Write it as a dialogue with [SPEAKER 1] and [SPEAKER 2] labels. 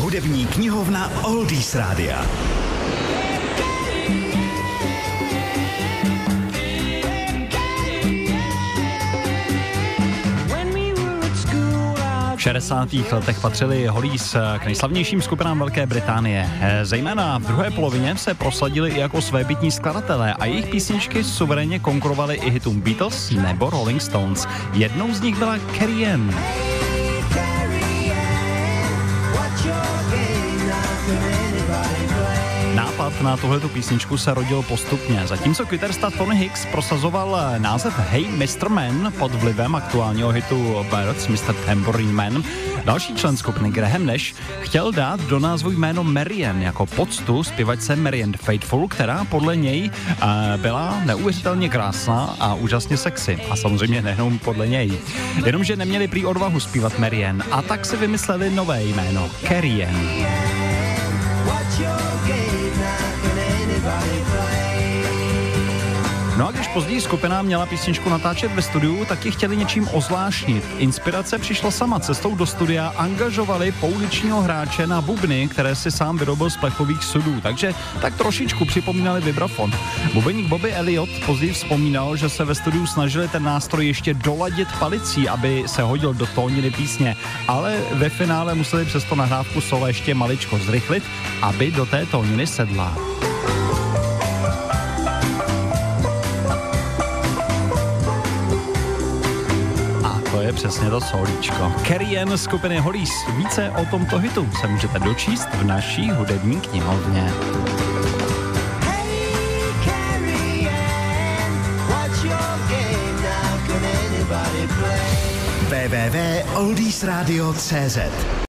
[SPEAKER 1] Hudební knihovna Oldies Rádia.
[SPEAKER 2] V 60. letech patřili Hollies k nejslavnějším skupinám Velké Británie. Zejména v druhé polovině se prosadili i jako svébytní skladatelé a jejich písničky suverénně konkurovaly i hitům Beatles nebo Rolling Stones. Jednou z nich byla Carrie Ann. Nápad na tuhletu písničku se rodil postupně. Zatímco kytarista Tony Hicks prosazoval název Hey Mr. Man pod vlivem aktuálního hitu Birds Mr. Tambourine Man, další člen skupiny Graham Nash chtěl dát do názvu jméno Marian jako poctu zpěvačce Marian Faithful, která podle něj uh, byla neuvěřitelně krásná a úžasně sexy. A samozřejmě nejenom podle něj. Jenomže neměli prý odvahu zpívat Marian a tak si vymysleli nové jméno Carrie Ann. No a když později skupina měla písničku natáčet ve studiu, tak ji chtěli něčím ozvláštnit. Inspirace přišla sama cestou do studia, angažovali pouličního hráče na bubny, které si sám vyrobil z plechových sudů, takže tak trošičku připomínali vibrafon. Bubeník Bobby Elliot později vzpomínal, že se ve studiu snažili ten nástroj ještě doladit palicí, aby se hodil do tóniny písně, ale ve finále museli přesto nahrávku solo ještě maličko zrychlit, aby do té tóniny sedla. Je přesně to solíčko. Carrie Ann skupiny Hollies. Více o tomto hitu se můžete dočíst v naší hudební knihovně.
[SPEAKER 1] www.oldiesradio.cz